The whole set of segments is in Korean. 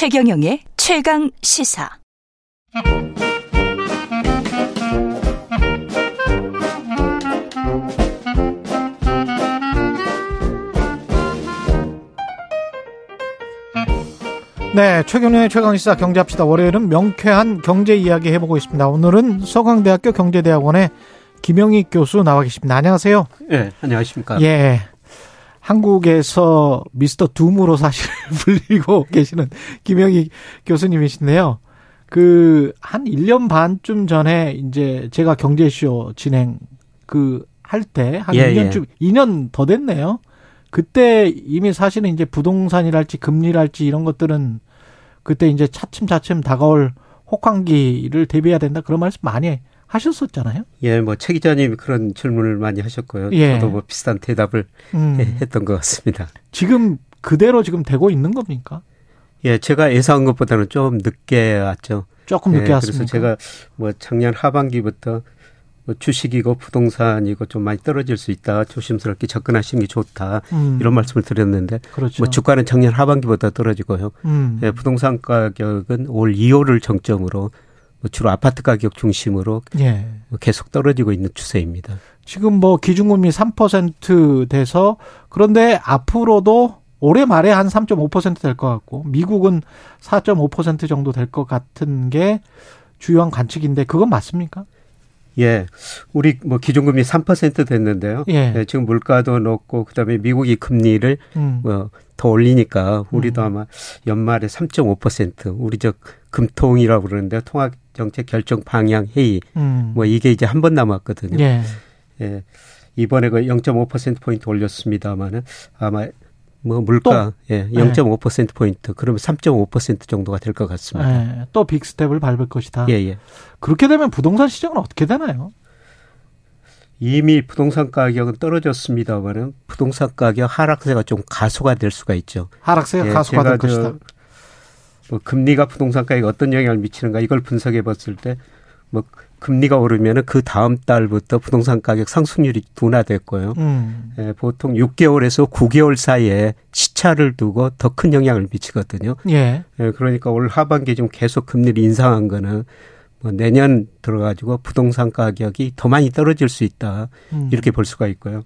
최경영의 최강 시사. 네, 최경련의 최강시사 경제합시다. 월요일은 명쾌한 경제 이야기 해보고 있습니다. 오늘은 서강대학교 경제대학원의 김영희 교수 나와 계십니다. 안녕하세요. 네, 안녕하십니까. 예. 한국에서 미스터 둠으로 사실 불리고 계시는 김영희 교수님이신데요. 그, 한 1년 반쯤 전에 이제 제가 경제쇼 진행 그 할 때, 한 예, 2년쯤, 예. 2년 더 됐네요. 그때 이미 사실은 이제 부동산이랄지 금리랄지 이런 것들은 그때 이제 차츰차츰 다가올 혹한기를 대비해야 된다 그런 말씀 많이 하셨었잖아요. 예, 뭐 최 기자님이 그런 질문을 많이 하셨고요. 예. 저도 뭐 비슷한 대답을 음. 했던 것 같습니다. 지금 그대로 지금 되고 있는 겁니까? 예, 제가 예상한 것보다는 좀 늦게 왔죠. 조금 늦게 예, 왔습니까? 그래서 제가 뭐 작년 하반기부터 뭐 주식이고 부동산이고 좀 많이 떨어질 수 있다. 조심스럽게 접근하시는 게 좋다. 음. 이런 말씀을 드렸는데 그렇죠. 뭐 주가는 작년 하반기보다 떨어지고요. 음. 예, 부동산 가격은 올 2월을 정점으로 뭐 주로 아파트 가격 중심으로 예. 뭐 계속 떨어지고 있는 추세입니다. 지금 뭐 기준금리 3% 돼서 그런데 앞으로도 올해 말에 한 3.5%될 것 같고 미국은 4.5% 정도 될 것 같은 게 주요한 관측인데 그건 맞습니까? 예. 우리 뭐 기준금리 3% 됐는데요. 예. 예, 지금 물가도 높고 그다음에 미국이 금리를 음. 뭐더 올리니까 우리도 아마 연말에 3.5% 우리 저 금통이라고 그러는데 통합 정책 결정 방향 회의 음. 뭐 이게 이제 한 번 남았거든요. 예. 예. 이번에 그 0.5% 포인트 올렸습니다마는 아마 뭐 물가 예, 네. 0.5% 포인트 그러면 3.5% 정도가 될 것 같습니다. 예. 또 빅스텝을 밟을 것이다. 예, 예. 그렇게 되면 부동산 시장은 어떻게 되나요? 이미 부동산 가격은 떨어졌습니다만은 부동산 가격 하락세가 좀 가속화 될 수가 있죠. 하락세가 예, 가속화 될 것이다. 저, 뭐 금리가 부동산 가격에 어떤 영향을 미치는가 이걸 분석해 봤을 때뭐 금리가 오르면은 그 다음 달부터 부동산 가격 상승률이 둔화됐고요. 음. 예, 보통 6개월에서 9개월 사이에 시차를 두고 더 큰 영향을 미치거든요. 예. 예, 그러니까 올 하반기에 좀 계속 금리를 인상한 거는 뭐 내년 들어가지고 부동산 가격이 더 많이 떨어질 수 있다. 음. 이렇게 볼 수가 있고요.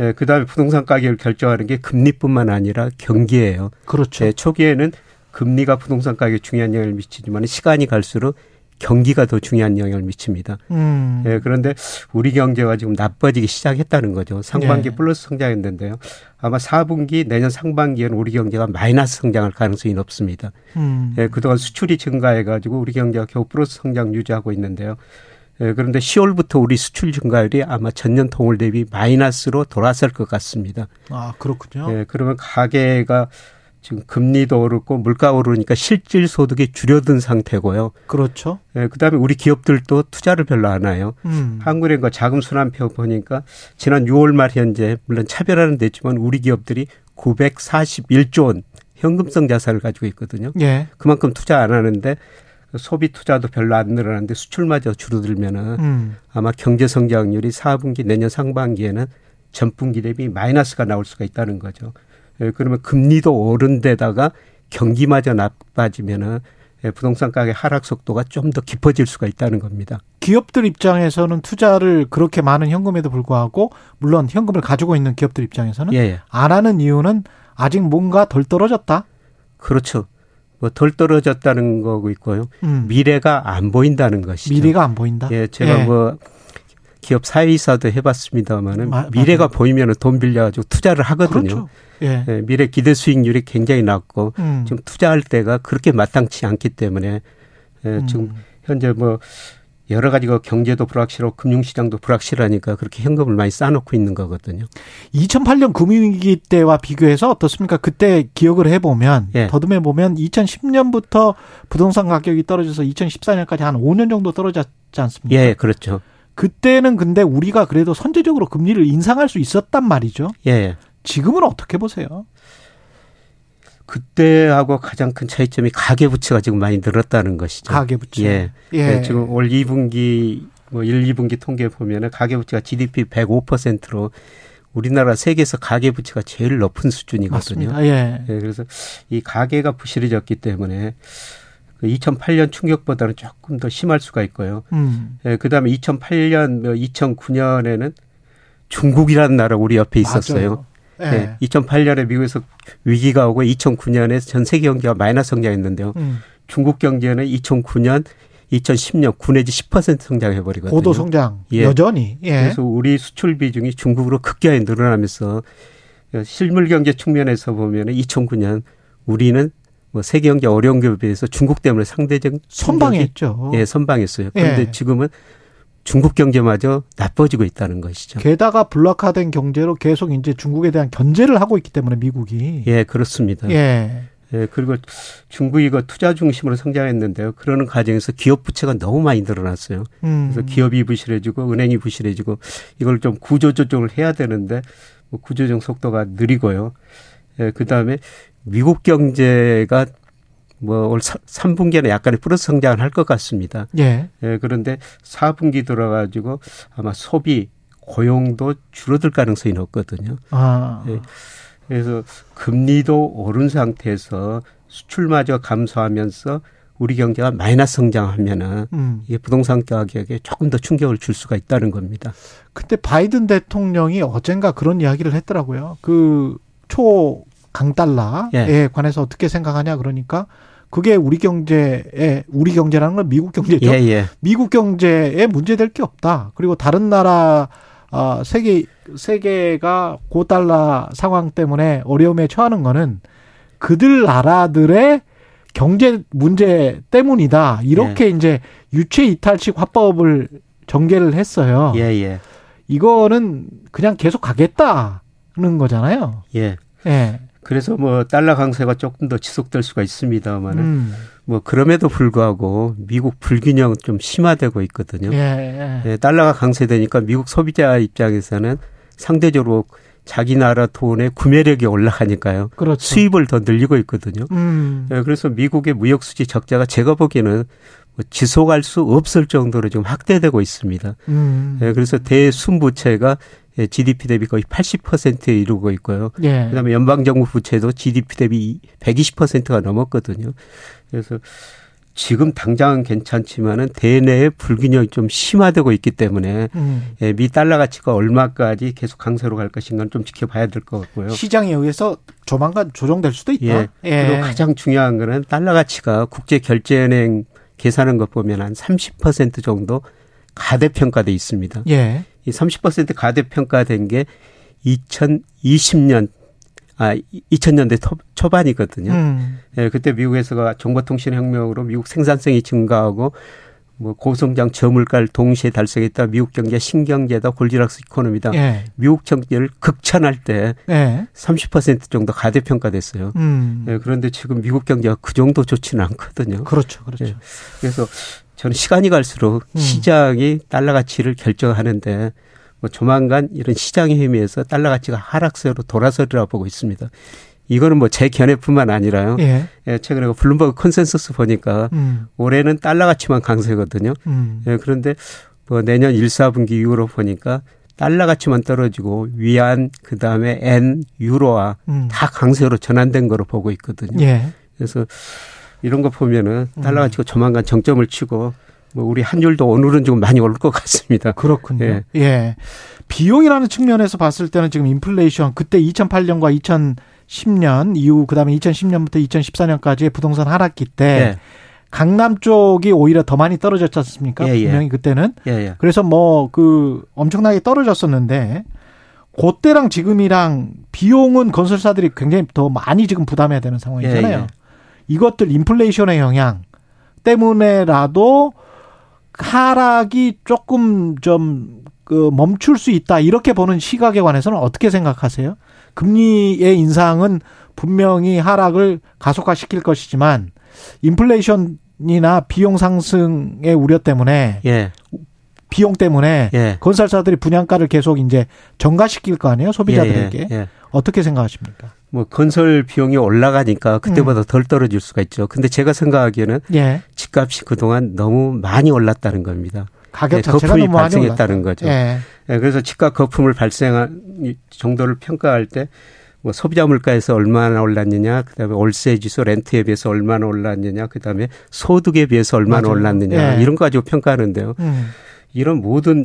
예, 그 다음에 부동산 가격을 결정하는 게 금리뿐만 아니라 경기예요. 그렇죠. 예, 초기에는 금리가 부동산 가격에 중요한 영향을 미치지만 시간이 갈수록 경기가 더 중요한 영향을 미칩니다. 음. 예, 그런데 우리 경제가 지금 나빠지기 시작했다는 거죠. 상반기 예. 플러스 성장했는데요. 아마 4분기 내년 상반기에는 우리 경제가 마이너스 성장할 가능성이 높습니다. 음. 예, 그동안 수출이 증가해 가지고 우리 경제가 겨우 플러스 성장 유지하고 있는데요. 예, 그런데 10월부터 우리 수출 증가율이 아마 전년 동월 대비 마이너스로 돌아설 것 같습니다. 아, 그렇군요. 예, 그러면 가계가 지금 금리도 오르고 물가 오르니까 실질 소득이 줄어든 상태고요. 그렇죠. 예, 그다음에 우리 기업들도 투자를 별로 안 해요. 음. 한국은행과 자금 순환표 보니까 지난 6월 말 현재 물론 차별화는 됐지만 우리 기업들이 941조 원 현금성 자산을 가지고 있거든요. 예. 그만큼 투자 안 하는데 소비 투자도 별로 안 늘어나는데 수출마저 줄어들면은 음. 아마 경제 성장률이 4분기 내년 상반기에는 전분기 대비 마이너스가 나올 수가 있다는 거죠. 예, 그러면 금리도 오른 데다가 경기마저 나빠지면은 예, 부동산 가격 하락 속도가 좀 더 깊어질 수가 있다는 겁니다. 기업들 입장에서는 투자를 그렇게 많은 현금에도 불구하고 물론 현금을 가지고 있는 기업들 입장에서는 예, 예. 안 하는 이유는 아직 뭔가 덜 떨어졌다. 그렇죠. 뭐 덜 떨어졌다는 거고 있고요. 음. 미래가 안 보인다는 것이죠. 미래가 안 보인다. 예, 제가 예. 뭐 기업 사회이사도 해봤습니다마는 마- 미래가 보이면 돈 빌려가지고 투자를 하거든요. 그렇죠. 예. 예, 미래 기대 수익률이 굉장히 낮고 음. 지금 투자할 때가 그렇게 마땅치 않기 때문에 예, 음. 지금 현재 뭐 여러 가지가 경제도 불확실하고 금융시장도 불확실하니까 그렇게 현금을 많이 쌓아놓고 있는 거거든요. 2008년 금융위기 때와 비교해서 어떻습니까? 그때 기억을 해보면 예. 더듬해 보면 2010년부터 부동산 가격이 떨어져서 2014년까지 한 5년 정도 떨어졌지 않습니까? 예, 그렇죠. 그때는 근데 우리가 그래도 선제적으로 금리를 인상할 수 있었단 말이죠. 예, 예. 지금은 어떻게 보세요? 그때하고 가장 큰 차이점이 가계부채가 지금 많이 늘었다는 것이죠. 가계부채. 예. 예. 예, 지금 올 2분기 뭐 1, 2분기 통계 보면은 가계부채가 GDP 105%로 우리나라 세계에서 가계 부채가 제일 높은 수준이거든요. 맞습니다. 예. 예, 그래서 이 가계가 부실해졌기 때문에 그 2008년 충격보다는 조금 더 심할 수가 있고요. 음. 예, 그다음에 2008년, 2009년에는 중국이라는 나라 우리 옆에 있었어요. 맞아요. 예. 예, 2008년에 미국에서 위기가 오고 2009년에 전 세계 경제가 마이너스 성장했는데요. 음. 중국 경제는 2009년, 2010년 9 내지 10% 성장해 버리거든요. 고도 성장 예. 여전히. 예. 그래서 우리 수출 비중이 중국으로 급격히 늘어나면서 실물 경제 측면에서 보면 2009년 우리는 뭐 세계 경제 어려운 기업에 비해서 중국 때문에 상대적 선방했죠. 예, 선방했어요. 그런데 예. 지금은 중국 경제마저 나빠지고 있다는 것이죠. 게다가 블락화된 경제로 계속 이제 중국에 대한 견제를 하고 있기 때문에 미국이. 예, 그렇습니다. 예. 예, 그리고 중국이 그 투자 중심으로 성장했는데요. 그러는 과정에서 기업 부채가 너무 많이 늘어났어요. 음. 그래서 기업이 부실해지고 은행이 부실해지고 이걸 좀 구조 조정을 해야 되는데 뭐 구조 조정 속도가 느리고요. 예, 그 다음에 미국 경제가 뭐올 3분기에는 약간의 플러스 성장을 할 것 같습니다. 예. 예, 그런데 4분기 들어가지고 아마 소비 고용도 줄어들 가능성이 높거든요. 아. 예. 그래서 금리도 오른 상태에서 수출마저 감소하면서 우리 경제가 마이너스 성장하면은 음. 이게 부동산 가격에 조금 더 충격을 줄 수가 있다는 겁니다. 그때 바이든 대통령이 어젠가 그런 이야기를 했더라고요. 그 초 강달러에 예. 관해서 어떻게 생각하냐 그러니까 그게 우리 경제에 우리 경제라는 건 미국 경제죠. 예, 예. 미국 경제에 문제될 게 없다. 그리고 다른 나라 아, 세계 세계가 고달러 상황 때문에 어려움에 처하는 거는 그들 나라들의 경제 문제 때문이다. 이렇게 이제 유체 이탈식 화법을 전개를 했어요. 예, 예. 이거는 그냥 계속 가겠다는 거잖아요. 예. 예. 그래서 뭐 달러 강세가 조금 더 지속될 수가 있습니다만은 음. 뭐 그럼에도 불구하고 미국 불균형 좀 심화되고 있거든요. 예. 예. 예, 달러가 강세되니까 미국 소비자 입장에서는 상대적으로 자기 나라 돈의 구매력이 올라가니까요. 그렇죠. 수입을 더 늘리고 있거든요. 음. 예, 그래서 미국의 무역 수지 적자가 제가 보기에는 뭐 지속할 수 없을 정도로 좀 확대되고 있습니다. 음. 예, 그래서 대순부채가 예, GDP 대비 거의 80%에 이르고 있고요. 예. 그다음에 연방 정부 부채도 GDP 대비 120%가 넘었거든요. 그래서 지금 당장은 괜찮지만은 대내의 불균형이 좀 심화되고 있기 때문에 음. 예, 미 달러 가치가 얼마까지 계속 강세로 갈 것인가는 좀 지켜봐야 될 것 같고요. 시장에 의해서 조만간 조정될 수도 있다. 예. 그리고 가장 중요한 거는 달러 가치가 국제 결제은행 계산한 것 보면 한 30% 정도 가대평가돼 있습니다. 예. 이 30% 가대평가된 게 2020년 아 2000년대 초반이거든요. 음. 예, 그때 미국에서가 정보통신 혁명으로 미국 생산성이 증가하고 뭐 고성장 저물가를 동시에 달성했다. 미국 경제 신경제다. 골디락스 이코노미다. 예. 미국 경제를 극찬할 때 예. 30% 정도 가대평가됐어요. 음. 예, 그런데 지금 미국 경제가 그 정도 좋지는 않거든요. 그렇죠. 그렇죠. 예. 그래서 저는 시간이 갈수록 음. 시장이 달러 가치를 결정하는데 뭐 조만간 이런 시장의 힘에서 달러 가치가 하락세로 돌아서리라 보고 있습니다. 이거는 뭐 제 견해뿐만 아니라요. 예. 예, 최근에 블룸버그 컨센서스 보니까 음. 올해는 달러 가치만 강세거든요. 음. 예, 그런데 뭐 내년 1, 4분기 이후로 보니까 달러 가치만 떨어지고 위안 그다음에 엔, 유로화 음. 다 강세로 전환된 거로 보고 있거든요. 예. 그래서 이런 거 보면은 음. 달러 가치가 조만간 정점을 치고 뭐 우리 환율도 오늘은 좀 많이 오를 것 같습니다. 그렇군요. 예. 예. 비용이라는 측면에서 봤을 때는 지금 인플레이션 그때 2008년과 2010년 이후 그다음에 2010년부터 2014년까지의 부동산 하락기 때 예. 강남 쪽이 오히려 더 많이 떨어졌지 않습니까? 예, 예. 분명히 그때는 예, 예. 그래서 뭐 그 엄청나게 떨어졌었는데 그때랑 지금이랑 비용은 건설사들이 굉장히 더 많이 지금 부담해야 되는 상황이잖아요. 예, 예. 이것들 인플레이션의 영향 때문에라도 하락이 조금 좀 그 멈출 수 있다 이렇게 보는 시각에 관해서는 어떻게 생각하세요? 금리의 인상은 분명히 하락을 가속화시킬 것이지만 인플레이션이나 비용 상승의 우려 때문에 예. 비용 때문에 예. 건설사들이 분양가를 계속 이제 정가시킬 거 아니에요 소비자들에게 예, 예. 어떻게 생각하십니까? 뭐 건설 비용이 올라가니까 그때보다 덜 떨어질 수가 있죠. 근데 제가 생각하기에는 예 집값이 그동안 너무 많이 올랐다는 겁니다. 가격 예, 자체가 거품이 발생했다는. 거죠. 예. 예, 그래서 집값 거품을 발생한 정도를 평가할 때 뭐 소비자 물가에서 얼마나 올랐느냐, 그다음에 월세 지수 렌트에 비해서 얼마나 올랐느냐, 그다음에 소득에 비해서 얼마나 맞아요. 올랐느냐 예. 이런 거 가지고 평가하는데요. 음. 이런 모든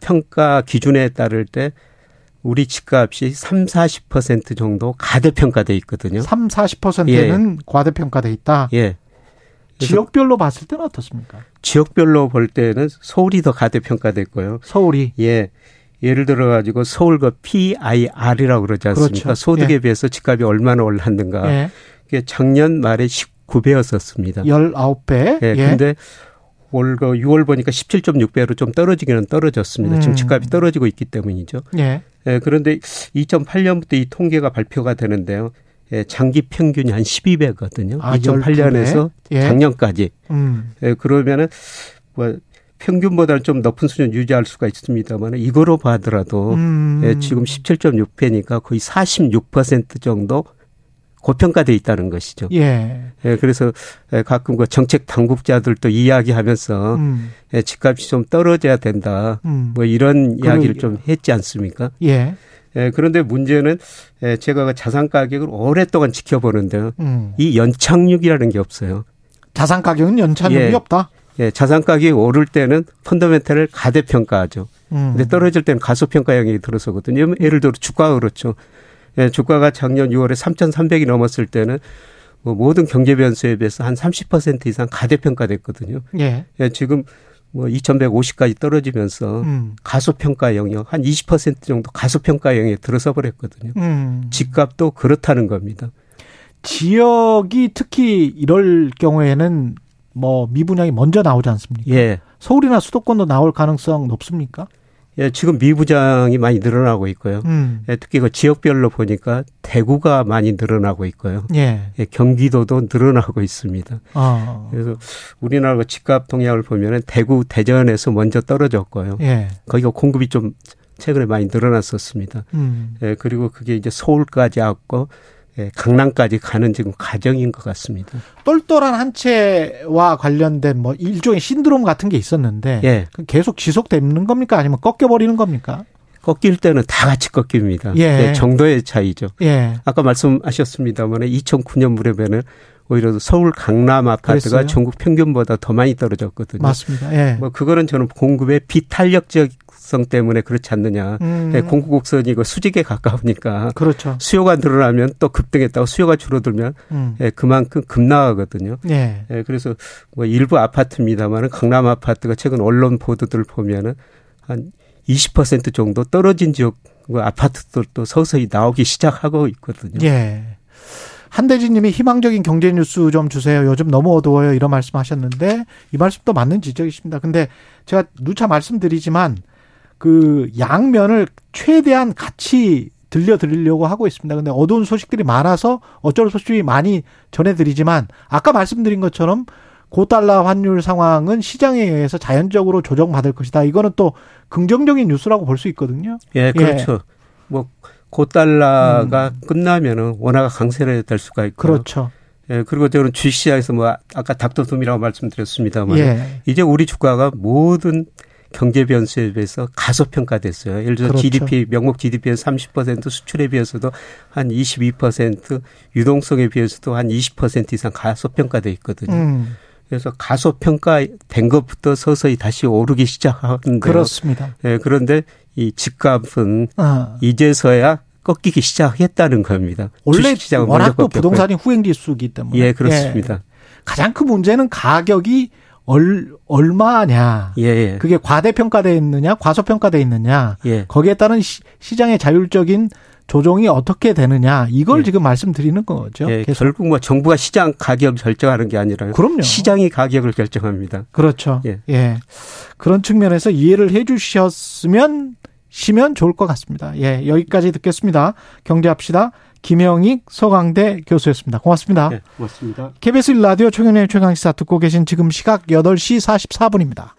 평가 기준에 따를 때 우리 집값이 3, 40% 정도 가대평가돼 있거든요. 3, 40%는 과대평가돼 있다. 예. 지역별로 봤을 때는 어떻습니까? 지역별로 볼 때는 서울이 더 가대평가됐고요. 서울이 예. 예를 들어 가지고 서울 그 PIR이라고 그러지 않습니까? 그렇죠. 소득에 예. 비해서 집값이 얼마나 올랐는가. 예. 그게 작년 말에 19배였었습니다. 19배. 예. 근데 올그 6월 보니까 17.6배로 좀 떨어지기는 떨어졌습니다. 음. 지금 집값이 떨어지고 있기 때문이죠. 예. 예, 그런데 2008년부터 이 통계가 발표가 되는데요. 예, 장기 평균이 한 12배거든요. 아, 2008년에서 예. 작년까지. 음. 예, 그러면은 뭐 평균보다는 좀 높은 수준 유지할 수가 있습니다만 이거로 봐더라도 음. 예, 지금 17.6배니까 거의 46% 정도 고평가돼 있다는 것이죠. 예. 예, 그래서 예, 가끔 그 정책 당국자들도 이야기하면서 음. 예, 집값이 좀 떨어져야 된다. 음. 뭐 이런 이야기를 좀 했지 않습니까? 예. 예, 그런데 문제는 예, 제가 그 자산 가격을 오랫동안 지켜보는데요. 음. 이 연착륙이라는 게 없어요. 자산 가격은 연착륙이 예. 없다. 예, 자산 가격이 오를 때는 펀더멘탈을 가대평가하죠. 음. 근데 떨어질 때는 가소평가 영역이 들어서거든요. 예를 들어 주가가 그렇죠. 예, 주가가 작년 6월에 3,300이 넘었을 때는 뭐 모든 경제 변수에 비해서 한 30% 이상 가대평가됐거든요. 예. 예, 지금 뭐 2,150까지 떨어지면서 음. 가소평가 영역 한 20% 정도 가소평가 영역에 들어서 버렸거든요. 음. 집값도 그렇다는 겁니다. 지역이 특히 이럴 경우에는 뭐 미분양이 먼저 나오지 않습니까? 예. 서울이나 수도권도 나올 가능성 높습니까? 예, 지금 미부장이 많이 늘어나고 있고요. 음. 예, 특히 그 지역별로 보니까 대구가 많이 늘어나고 있고요. 예. 예, 경기도도 늘어나고 있습니다. 어. 그래서 우리나라 그 집값 동향을 보면은 대구, 대전에서 먼저 떨어졌고요. 예. 거기가 공급이 좀 최근에 많이 늘어났었습니다. 음. 예, 그리고 그게 이제 서울까지 왔고 예, 강남까지 가는 지금 과정인 것 같습니다. 똘똘한 한 채와 관련된 뭐 일종의 신드롬 같은 게 있었는데 예, 그 계속 지속되는 겁니까? 아니면 꺾여버리는 겁니까? 꺾일 때는 다 같이 꺾입니다. 예. 예, 정도의 차이죠. 예. 아까 말씀하셨습니다만 2009년 무렵에는 오히려 서울 강남 아파트가 그랬어요? 전국 평균보다 더 많이 떨어졌거든요. 맞습니다. 예. 뭐 그거는 저는 공급의 비탄력적 성 때문에 그렇지 않느냐. 음. 예, 공급 곡선이 그 수직에 가까우니까 그렇죠. 수요가 늘어나면 또 급등했다고 수요가 줄어들면 음. 예, 그만큼 급나가거든요. 예. 예, 그래서 뭐 일부 아파트입니다만은 강남 아파트가 최근 언론 보도들 보면은 한 20% 정도 떨어진 지역 그 아파트들도 서서히 나오기 시작하고 있거든요. 예. 한대진 님이 희망적인 경제 뉴스 좀 주세요. 요즘 너무 어두워요. 이런 말씀 하셨는데 이 말씀도 맞는 지적이십니다. 근데 제가 누차 말씀드리지만 그 양면을 최대한 같이 들려드리려고 하고 있습니다. 근데 어두운 소식들이 많아서 어쩔 수 없이 많이 전해드리지만 아까 말씀드린 것처럼 고달러 환율 상황은 시장에 의해서 자연적으로 조정받을 것이다. 이거는 또 긍정적인 뉴스라고 볼 수 있거든요. 예, 그렇죠. 뭐 고달러가 끝나면은 원화가 강세될 수가 있고. 그렇죠. 예, 그리고 저는 주식시장에서 뭐 아까 닥터둠이라고 말씀드렸습니다만 예. 이제 우리 주가가 모든 경제 변수에 비해서 가소평가됐어요. 예를 들어 그렇죠. GDP 명목 GDP에서 30% 수출에 비해서도 한 22% 유동성에 비해서도 한 20% 이상 가소평가돼 있거든요. 음, 그래서 가소평가된 것부터 서서히 다시 오르기 시작하는데 그렇습니다. 예, 그런데 이 집값은 어. 이제서야 꺾이기 시작했다는 겁니다. 원래 주식시장은 워낙 또. 부동산이 후행 지수이기 때문에 예, 그렇습니다. 예. 가장 큰 문제는 가격이 얼, 얼마냐. 예, 예. 그게 과대평가돼 있느냐, 과소평가돼 있느냐. 예. 거기에 따른 시, 시장의 자율적인 조정이 어떻게 되느냐. 이걸 예. 지금 말씀드리는 거죠. 예. 결국 뭐 정부가 시장 가격을 결정하는 게 아니라 그럼요. 시장이 가격을 결정합니다. 그렇죠. 예. 예. 그런 측면에서 이해를 해 주셨으면 시면 좋을 것 같습니다. 예. 여기까지 듣겠습니다. 경제합시다. 김영익 서강대 교수였습니다. 고맙습니다. 예, 고맙습니다. KBS 라디오 최경련의 최강시사 듣고 계신 지금 시각 8시 44분입니다.